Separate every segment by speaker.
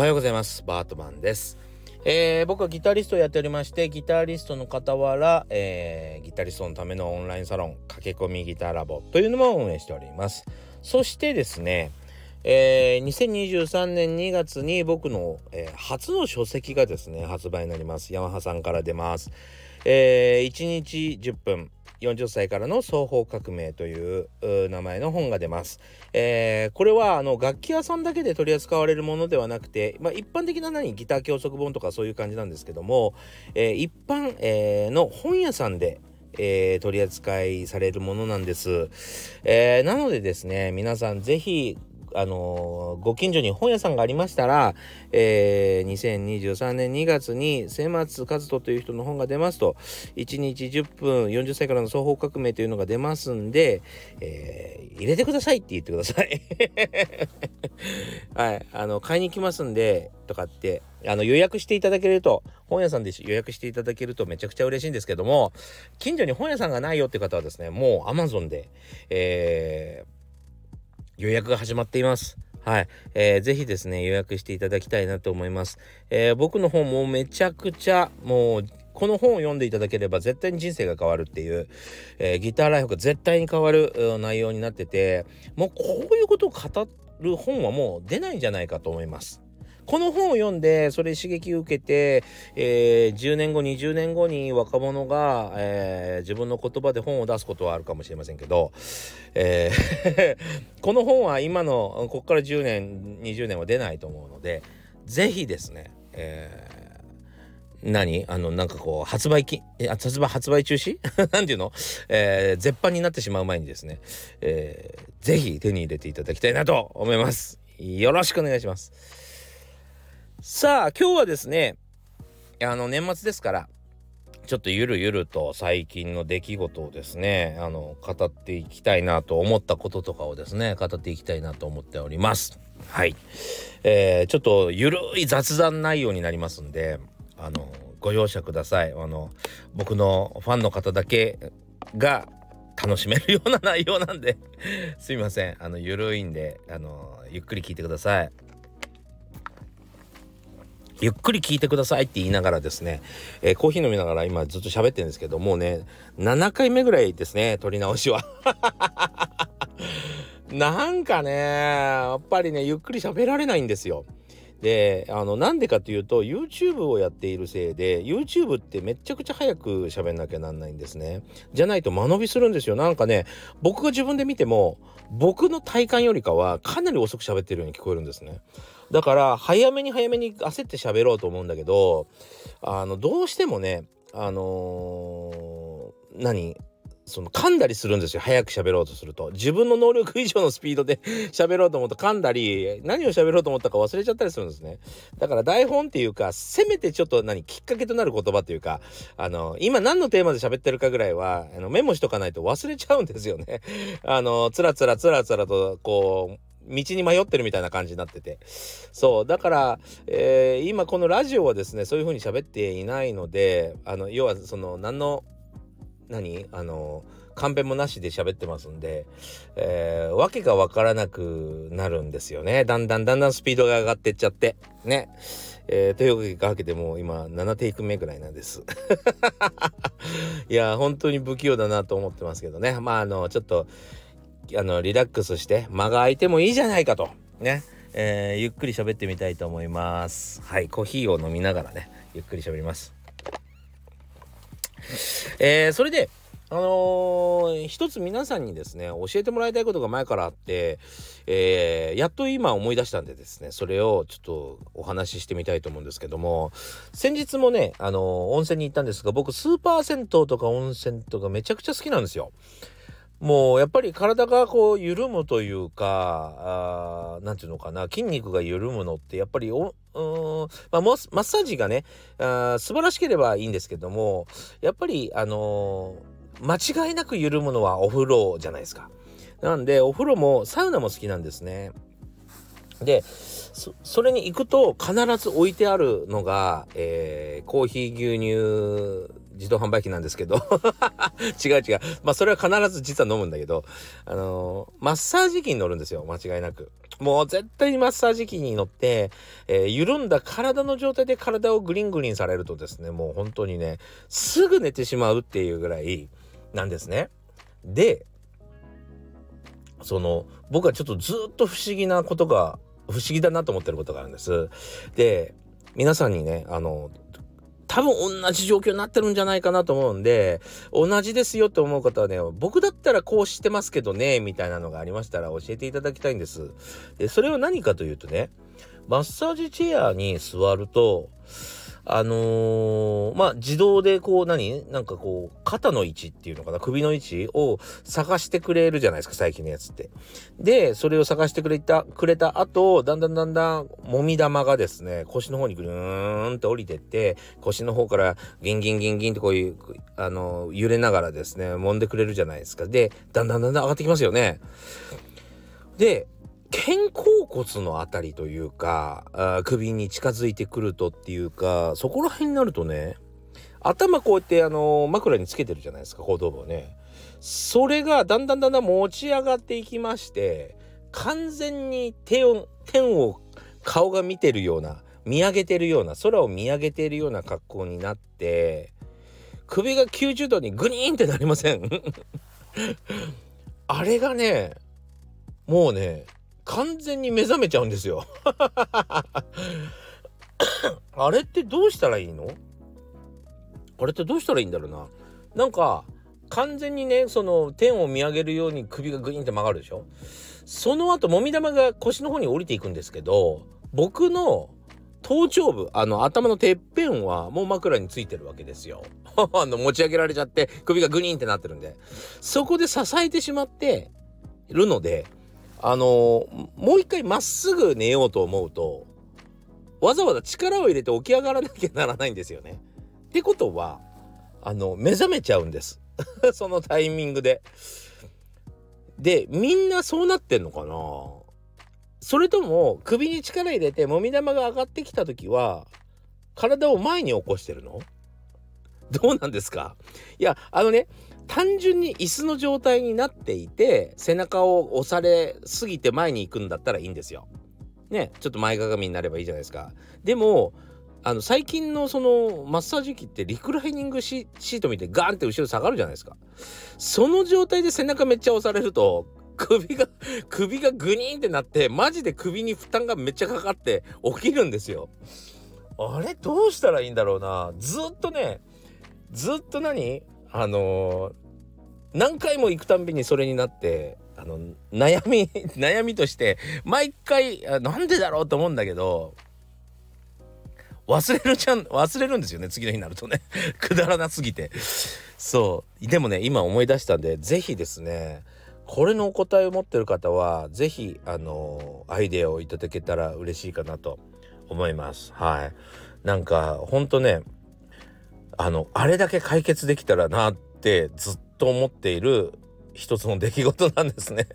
Speaker 1: はようございます。バートマンです、えー僕はギタリストをやっておりましてギタリストの傍ら、えーギタリストのためのオンラインサロン駆け込みギターラボというのも運営しております。そしてですねえー2023年2月に僕の、えー初の書籍がですね発売になります。ヤマハさんから出ます、えー1日10分40歳からの双方革命というう名前の本が出ます。えーこれはあの楽器屋さんだけで取り扱われるものではなくて、まあ、一般的な何ギター教則本とかそういう感じなんですけども、えー一般、えーの本屋さんで、えー取り扱いされるものなんです。えーなのでですね皆さんぜひあのーご近所に本屋さんがありましたら、えー2023年2月に末松和人という人の本が出ますと1日10分40歳からの双方革命というのが出ますんで、えー入れてくださいって言ってください。はい、あの買いに来ますんでとかってあの予約していただけると本屋さんで予約していただけるとめちゃくちゃ嬉しいんですけども近所に本屋さんがないよって方はですねもう Amazon で、えー予約が始まっています。はい、えーぜひですね予約していただきたいなと思います。えー僕の本もめちゃくちゃもうこの本を読んでいただければ絶対に人生が変わるっていう、えーギターライフが絶対に変わる内容になっててもうこういうことを語る本はもう出ないんじゃないかと思います。この本を読んでそれ刺激を受けて、えー10年後20年後に若者が、えー自分の言葉で本を出すことはあるかもしれませんけど、えー この本は今のここから10年20年は出ないと思うのでぜひですね、えー何？あのなんかこう発売き発売発売中止？なんていうの、えー絶版になってしまう前にですね、えーぜひ手に入れていただきたいなと思います。よろしくお願いします。さあ今日はですねあの年末ですからちょっとゆるゆると最近の出来事をですねあの語っていきたいなと思ったこととかをですね語っていきたいなと思っております。はい、えーちょっとゆるい雑談内容になりますんであのご容赦ください。あの僕のファンの方だけが楽しめるような内容なんですいません。あのゆるいんであのゆっくり聞いてください。ゆっくり聞いてくださいって言いながらですね、えーコーヒー飲みながら今ずっと喋ってるんですけどもうね7回目ぐらいですね撮り直しは。なんかねやっぱりねゆっくり喋られないんですよ。であのなんでかっていうと YouTube をやっているせいで YouTube ってめちゃくちゃ早く喋んなきゃなんないんですね。じゃないと間延びするんですよ。なんかね僕が自分で見ても僕の体感よりかはかなり遅く喋ってるように聞こえるんですね。だから早めに早めに焦って喋ろうと思うんだけどあのどうしてもねあのー何その噛んだりするんですよ。早く喋ろうとすると。自分の能力以上のスピードで 喋ろうと思うと噛んだり何を喋ろうと思ったか忘れちゃったりするんですね。だから台本っていうかせめてちょっと何きっかけとなる言葉っていうかあの今何のテーマで喋ってるかぐらいはあのメモしとかないと忘れちゃうんですよね。あのつらつらつらつらとこう道に迷ってるみたいな感じになってて。そう。だから、えー今このラジオはですねそういう風に喋っていないのであの要はその何の何？あのカンペもなしで喋ってますんで、えー、わけがわからなくなるんですよね。だんだんだんだんスピードが上がってっちゃって。ね。えー、というわけでもう今7テイク目ぐらいなんです。いや本当に不器用だなと思ってますけどね。まああのちょっとあのリラックスして間が空いてもいいじゃないかと。ね、えーゆっくり喋ってみたいと思います。はい。コーヒーを飲みながらねゆっくり喋ります。えーそれであのー一つ皆さんにですね教えてもらいたいことが前からあって、えーやっと今思い出したんでですねそれをちょっとお話ししてみたいと思うんですけども先日もね、あのー温泉に行ったんですが僕スーパー銭湯とか温泉とかめちゃくちゃ好きなんですよ。もうやっぱり体がこう緩むというかあなんていうのかな筋肉が緩むのってやっぱりおうん、まあ、マッサージがねあ素晴らしければいいんですけどもやっぱりあのー間違いなく緩むのはお風呂じゃないですか。なんでお風呂もサウナも好きなんですね。でそそれに行くと必ず置いてあるのが、えーコーヒー牛乳自動販売機なんですけど。違う違う。まあそれは必ず実は飲むんだけど。あのーマッサージ機に乗るんですよ。間違いなく。もう絶対にマッサージ機に乗って、えー、緩んだ体の状態で体をグリングリンされるとですね、もう本当にね、すぐ寝てしまうっていうぐらいなんですね。で、その、僕はちょっとずっと不思議なことが、不思議だなと思ってることがあるんです。で、皆さんにね、あの、多分同じ状況になってるんじゃないかなと思うんで、同じですよって思う方はね、僕だったらこうしてますけどね、みたいなのがありましたら教えていただきたいんです。で、それは何かというとね、マッサージチェアに座ると、あのー、まあ、自動でこう何？なんかこう、肩の位置っていうのかな？首の位置を探してくれるじゃないですか、最近のやつって。で、それを探してくれた、くれた後、だんだんだんだん、もみ玉がですね、腰の方にぐるーんって降りてって、腰の方からギンギンギンギンってこういう、あの、揺れながらですね、揉んでくれるじゃないですか。で、だんだんだんだん上がってきますよね。で、肩甲骨のあたりというかあ首に近づいてくるとっていうかそこら辺になるとね頭こうやってあの枕につけてるじゃないですか後頭部をね。それがだんだんだんだん持ち上がっていきまして完全に手を天を顔が見てるような見上げてるような空を見上げてるような格好になって首が90度にグニーンってなりません？あれがねもうね完全に目覚めちゃうんですよ。あれってどうしたらいいの？あれってどうしたらいいんだろうな。なんか完全にねその天を見上げるように首がグインって曲がるでしょ？その後もみ玉が腰の方に降りていくんですけど僕の頭頂部あの頭のてっぺんはもう枕についてるわけですよ。あの持ち上げられちゃって首がグニンってなってるんで。そこで支えてしまってるのであのもう一回まっすぐ寝ようと思うとわざわざ力を入れて起き上がらなきゃならないんですよね。ってことはあの目覚めちゃうんです そのタイミングで。でみんなそうなってんのかなそれとも首に力入れてもみ玉が上がってきた時は体を前に起こしてるの？どうなんですか？いやあのね単純に椅子の状態になっていて背中を押されすぎて前に行くんだったらいいんですよ。ねちょっと前かがみになればいいじゃないですか。でもあの最近のそのマッサージ機ってリクライニングシート見てガーンって後ろ下がるじゃないですか。その状態で背中めっちゃ押されると首が首がグニーンってなってマジで首に負担がめっちゃかかって起きるんですよ。あれ？どうしたらいいんだろうなずっとねずっと何？あの、何回も行くたんびにそれになってあの悩み 悩みとして毎回なんでだろうと思うんだけど忘れるちゃん忘れるんですよね次の日になるとね。くだらなすぎて。そう。でもね今思い出したんで是非ですねこれのお答えを持ってる方は是非あのアイデアをいただけたら嬉しいかなと思います。はい。なんかほんとねあのあれだけ解決できたらなってずっとと思っている一つの出来事なんですね。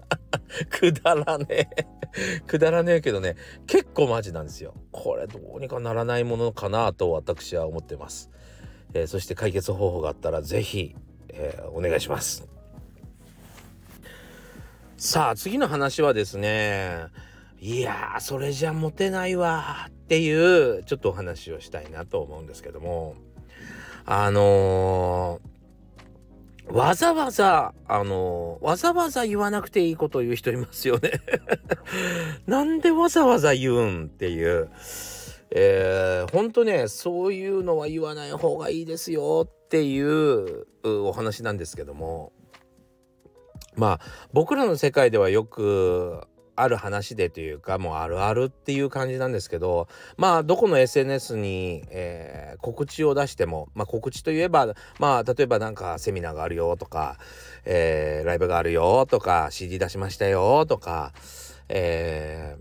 Speaker 1: くだらねえ。くだらねえけどね。結構マジなんですよ。これどうにかならないものかなと私は思ってます、えー、そして解決方法があったら是非、えー、お願いします。さあ次の話はですね。いやそれじゃモテないわっていうちょっとお話をしたいなと思うんですけども。あのー、わざわざ、あの、わざわざ言わなくていいことを言う人いますよね なんでわざわざ言うんっていう。えー、ほんとね、そういうのは言わない方がいいですよっていうお話なんですけども。まあ、僕らの世界ではよくある話でというかもうあるあるっていう感じなんですけどまあどこの SNS に、えー、告知を出しても、まあ、告知といえばまあ例えばなんかセミナーがあるよとか、えー、ライブがあるよとか CD 出しましたよとか、え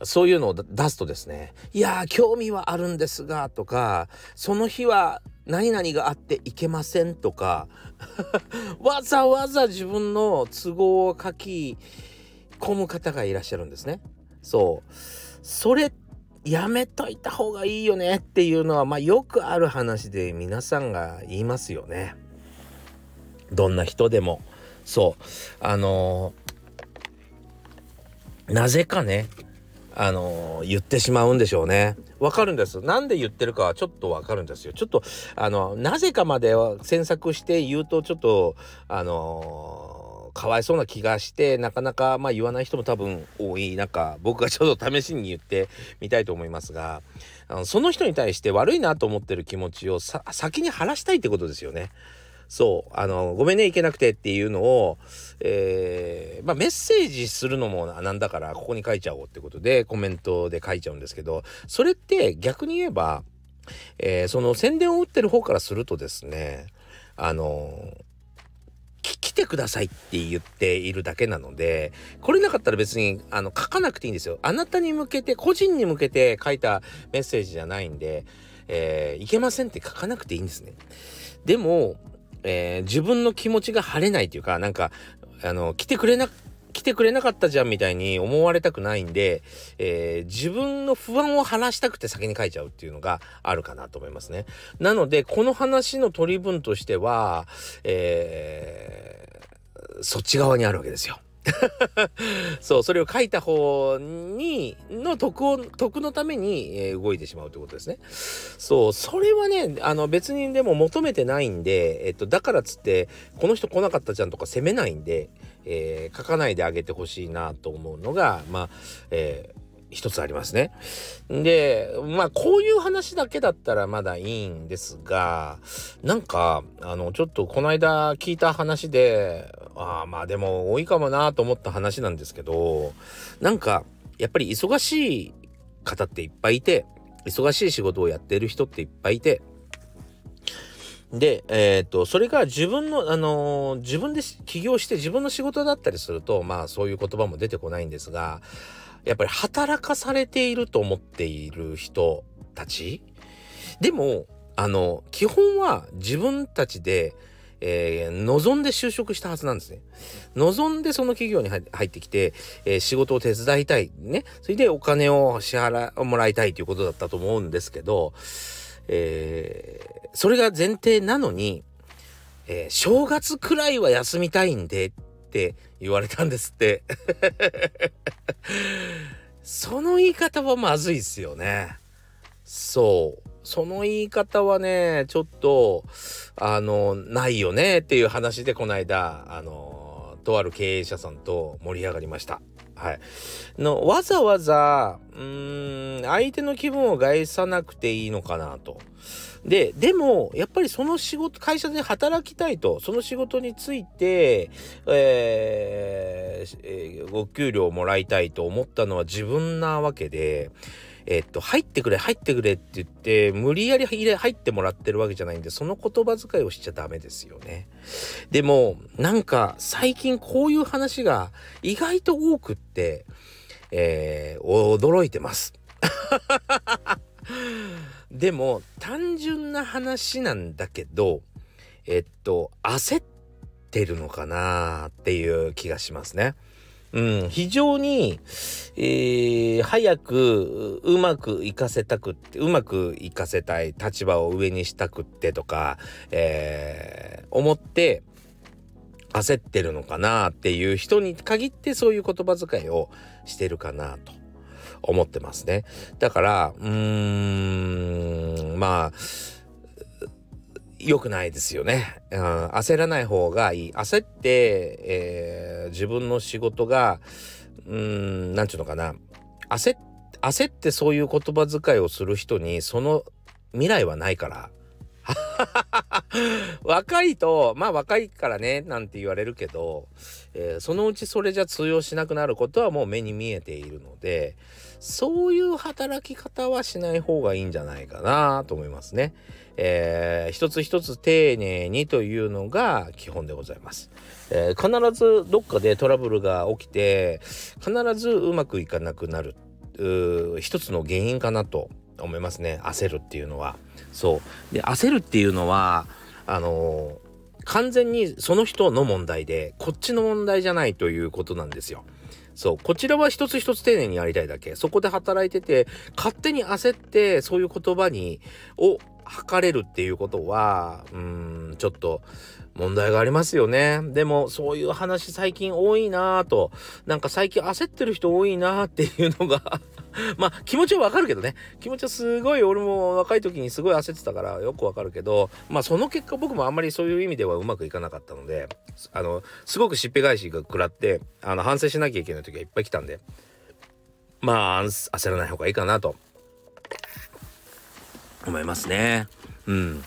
Speaker 1: ー、そういうのを出すとですね「いや興味はあるんですが」とか「その日は何々があっていけません」とか わざわざ自分の都合を書き込む方がいらっしゃるんですね。そうそれやめといた方がいいよねっていうのはまあよくある話で皆さんが言いますよね。どんな人でもそうあのなぜかねあのー、言ってしまうんでしょうね。わかるんです。なんで言ってるかはちょっとわかるんですよ。ちょっと、あの、なぜかまでは詮索して言うと、ちょっと、あのー、かわいそうな気がして、なかなか、まあ言わない人も多分多い中、僕がちょっと試しに言ってみたいと思いますが、あのその人に対して悪いなと思ってる気持ちを先に晴らしたいってことですよね。そう、あの、ごめんね、行けなくてっていうのを、えー、まあメッセージするのもなんだから、ここに書いちゃおうってことで、コメントで書いちゃうんですけど、それって逆に言えば、えー、その宣伝を打ってる方からするとですね、あの、来てくださいって言っているだけなので、来れなかったら別にあの書かなくていいんですよ。あなたに向けて、個人に向けて書いたメッセージじゃないんで、えー、いけませんって書かなくていいんですね。でも、えー、自分の気持ちが晴れないというか、なんか、あの、来てくれな、来てくれなかったじゃんみたいに思われたくないんで、えー、自分の不安を晴らしたくて先に書いちゃうっていうのがあるかなと思いますね。なので、この話の取り分としては、えー、そっち側にあるわけですよ。そう、それを書いた方に、の得を、得のために、えー、動いてしまうということですね。そう、それはね、あの別にでも求めてないんで、えっと、だからっつって、この人来なかったじゃんとか責めないんで、えー、書かないであげてほしいなと思うのが、まあ、えー一つありますね。で、まあこういう話だけだったらまだいいんですが、なんか、あの、ちょっとこの間聞いた話で、あまあでも多いかもなと思った話なんですけど、なんか、やっぱり忙しい方っていっぱいいて、忙しい仕事をやってる人っていっぱいいて、で、えっ、と、それが自分の、あのー、自分で起業して自分の仕事だったりすると、まあそういう言葉も出てこないんですが、やっぱり働かされていると思っている人たち。でも、あの、基本は自分たちで、えー、望んで就職したはずなんですね。望んでその企業に入ってきて、えー、仕事を手伝いたい。ね。それでお金を支払う、もらいたいということだったと思うんですけど、えー、それが前提なのに、え正月くらいは休みたいんでって言われたんですって その言い方はまずいっすよね。そう。その言い方はね、ちょっと、あの、ないよねっていう話でこの間、あの、とある経営者さんと盛り上がりました。はい。の、わざわざ、うーん、相手の気分を害さなくていいのかなと。で、でも、やっぱりその仕事、会社で働きたいと、その仕事について、えーえー、ご給料をもらいたいと思ったのは自分なわけで、えっと、入ってくれ、入ってくれって言って、無理やり入ってもらってるわけじゃないんで、その言葉遣いをしちゃダメですよね。でも、なんか、最近こういう話が意外と多くって、えー、驚いてます。でも単純な話なんだけどえっと焦ってるのかなっていう気がしますね。うん、非常に、えー、早くうまくいかせたくってうまくいかせたい立場を上にしたくってとか、えー、思って焦ってるのかなっていう人に限ってそういう言葉遣いをしてるかなと。思ってますね。だから、うーん、まあ、良くないですよね、うん。焦らない方がいい。焦って、えー、自分の仕事が、うん、なんちゅうのかな。焦焦ってそういう言葉遣いをする人に、その未来はないから。若いと、まあ若いからね、なんて言われるけど、えー、そのうちそれじゃ通用しなくなることはもう目に見えているので、そういう働き方はしない方がいいんじゃないかなと思いますね。えー、一つ一つ丁寧にというのが基本でございます。えー、必ずどっかでトラブルが起きて、必ずうまくいかなくなる、一つの原因かなと思いますね。焦るっていうのは。そう。で、焦るっていうのは、あのー完全にその人の問題でこっちの問題じゃないということなんですよ。そう。こちらは一つ一つ丁寧にやりたいだけ。そこで働いてて、勝手に焦って、そういう言葉に、を測れるっていうことは、うん、ちょっと、問題がありますよね。でも、そういう話最近多いなぁと、なんか最近焦ってる人多いなぁっていうのが まあ、気持ちはわかるけどね。気持ちはすごい、俺も若い時にすごい焦ってたからよくわかるけど、まあ、その結果僕もあんまりそういう意味ではうまくいかなかったので、あの、すごくしっぺ返しが食らって、あの、反省しなきゃいけない時がいっぱい来たんで、まあ、焦らない方がいいかなと、思いますね。うん。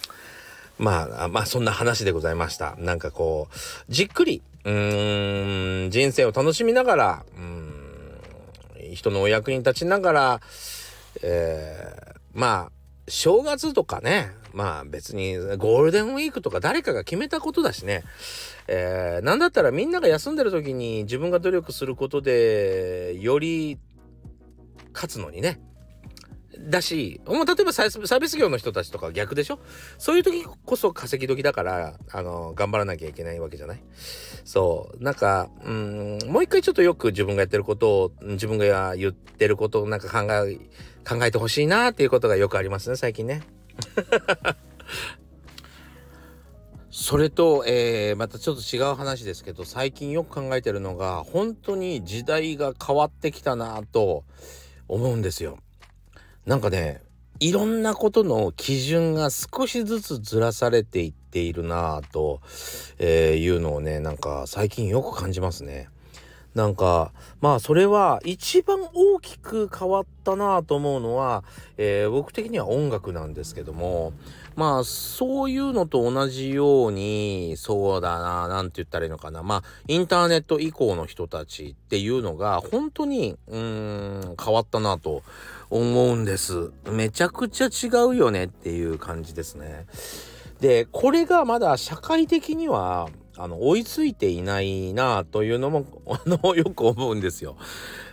Speaker 1: まあ、まあそんな話でございました。なんかこう、じっくり、うーん、人生を楽しみながら、うん、人のお役に立ちながら、えー、まあ、正月とかね、まあ別にゴールデンウィークとか誰かが決めたことだしね、えー、なんだったらみんなが休んでる時に自分が努力することで、より勝つのにね、だし、もう例えばサービス業の人たちとか逆でしょ？そういう時こそ稼ぎ時だから、あの、頑張らなきゃいけないわけじゃない？そう。なんか、うん、もう一回ちょっとよく自分がやってることを、自分が言ってることをなんか考え、考えてほしいなっていうことがよくありますね、最近ね。それと、えー、またちょっと違う話ですけど、最近よく考えてるのが、本当に時代が変わってきたなと思うんですよ。なんかねいろんなことの基準が少しずつずらされていっているなぁと、え、いうのをねなんか最近よく感じますね。なんかまあそれは一番大きく変わったなと思うのは、えー、僕的には音楽なんですけどもまあそういうのと同じようにそうだな何て言ったらいいのかなまあインターネット以降の人たちっていうのが本当にうーん変わったなと思うんです。めちゃくちゃ違うよねっていう感じですね。でこれがまだ社会的にはあの追いついていないなというのも あのよく思うんですよ。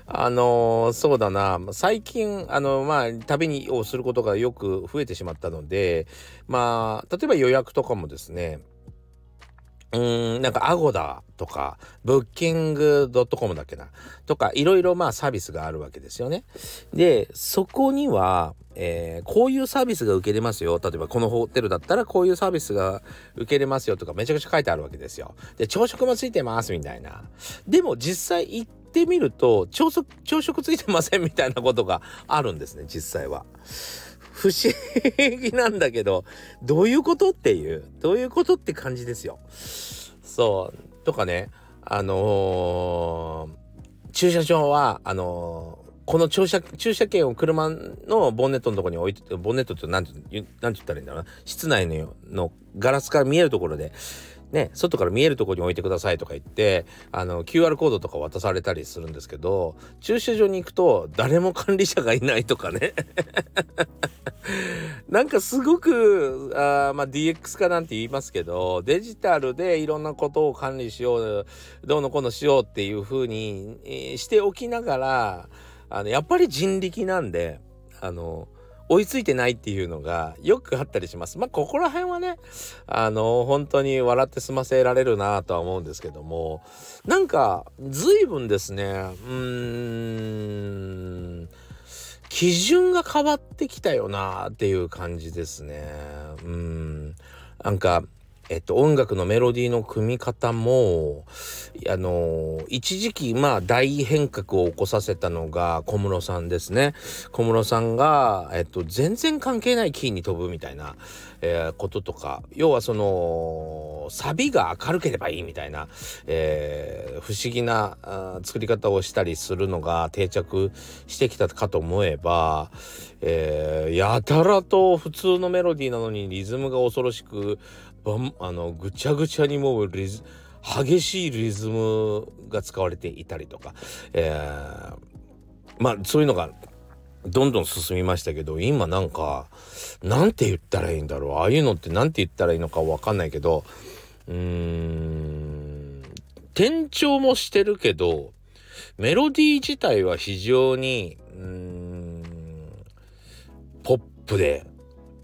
Speaker 1: あのそうだな最近あのまあ旅にをすることがよく増えてしまったのでまあ例えば予約とかもですねうん、なんかアゴダとか、ブッキングドットコムだっけなとか、いろいろまあサービスがあるわけですよね。で、そこには、えー、こういうサービスが受けれますよ。例えばこのホテルだったらこういうサービスが受けれますよとかめちゃくちゃ書いてあるわけですよ。で、朝食もついてますみたいな。でも実際行ってみると、朝食、朝食ついてませんみたいなことがあるんですね、実際は。不思議なんだけど、どういうことっていう、どういうことって感じですよ。そう、とかね、あのー、駐車場は、あのー、この駐車、駐車券を車のボンネットのとこに置いて、ボンネットって何て言ったらいいんだろうな。室内ののガラスから見えるところで、ね、外から見えるところに置いてくださいとか言ってあの QR コードとか渡されたりするんですけど駐車場に行くと誰も管理者がいないとかね。なんかすごくあ、まあ、DX 化なんて言いますけどデジタルでいろんなことを管理しようどうのこうのしようっていう風に、しておきながらあのやっぱり人力なんであの追いついてないっていうのがよくあったりします。まあ、ここら辺はね、あの、本当に笑って済ませられるなとは思うんですけども、なんか、随分ですね、うーん、基準が変わってきたよなっていう感じですね。うん。なんか、えっと、音楽のメロディーの組み方も、あの、一時期、まあ、大変革を起こさせたのが小室さんですね。小室さんが、えっと、全然関係ないキーに飛ぶみたいな、えー、こととか、要はその、サビが明るければいいみたいな、えー、不思議な作り方をしたりするのが定着してきたかと思えば、えー、やたらと普通のメロディーなのにリズムが恐ろしく、あのぐちゃぐちゃにもうリズ激しいリズムが使われていたりとか、えー、まあそういうのがどんどん進みましたけど今なんかなんて言ったらいいんだろう。ああいうのって何て言ったらいいのか分かんないけどうーん転調もしてるけどメロディー自体は非常にうーんポップで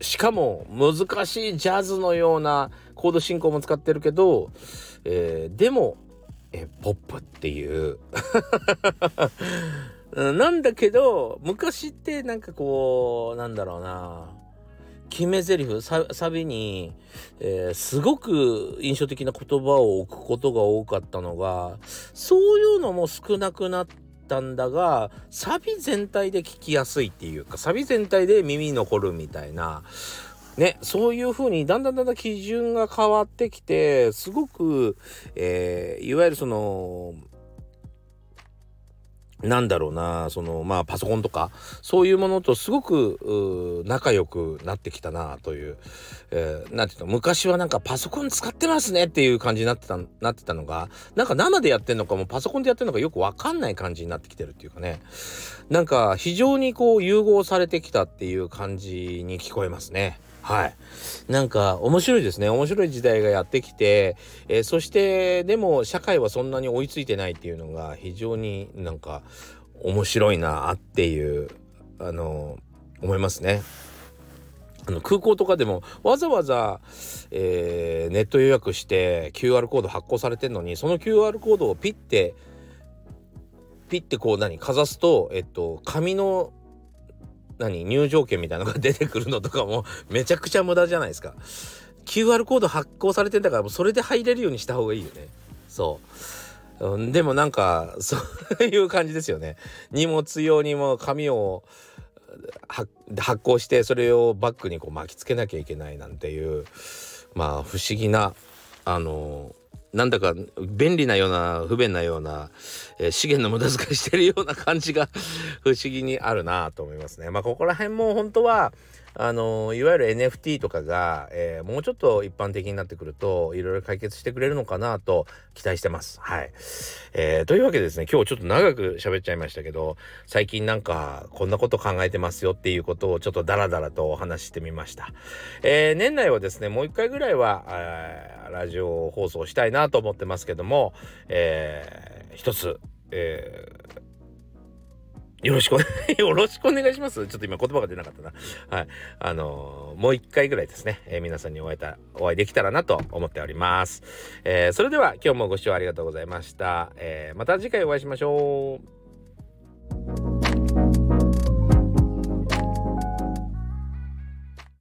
Speaker 1: しかも難しいジャズのようなコード進行も使ってるけど、えー、でも、えポップっていう。なんだけど昔ってなんかこうなんだろうな。決め台詞ササビに、えー、すごく印象的な言葉を置くことが多かったのがそういうのも少なくなったんだがサビ全体で聞きやすいっていうかサビ全体で耳に残るみたいな。ね、そういう風にだんだんだんだん基準が変わってきてすごく、えー、いわゆるそのなんだろうなそのまあパソコンとかそういうものとすごく仲良くなってきたなという、えー、なんていうの昔はなんかパソコン使ってますねっていう感じになってたなってたのがなんか生でやってんのかもパソコンでやってんのかよくわかんない感じになってきてるっていうかねなんか非常にこう融合されてきたっていう感じに聞こえますね。はい。なんか面白いですね。面白い時代がやってきて、えー、そしてでも社会はそんなに追いついてないっていうのが非常になんか面白いなっていう、あの、思いますね。あの空港とかでもわざわざ、えー、ネット予約して QR コード発行されてんのにその QR コードをピッてピッてこう何かざすとえっと紙の何入場券みたいなのが出てくるのとかも めちゃくちゃ無駄じゃないですか。QR コード発行されてんだからもうそれで入れるようにした方がいいよね。そう。うんでもなんか そういう感じですよね。荷物用にも紙を発行してそれをバッグにこう巻きつけなきゃいけないなんていうまあ不思議なあのなんだか便利なような不便なような、えー、資源の無駄遣いしてるような感じが不思議にあるなと思いますね。まあここら辺も本当はあのいわゆる NFT とかが、えー、もうちょっと一般的になってくるといろいろ解決してくれるのかなと期待してます。はい、えー、というわけでですね今日ちょっと長く喋っちゃいましたけど最近なんかこんなこと考えてますよっていうことをちょっとダラダラとお話してみました。えー、年内はですねもう一回ぐらいはラジオ放送したいなと思ってますけども、えー、一つ、えーよろしく、よろしくお願いします。ちょっと今言葉が出なかったな。はい。あのー、もう一回ぐらいですね、えー、皆さんにお会いた、お会いできたらなと思っております。えー、それでは今日もご視聴ありがとうございました。えまた次回お会いしましょう。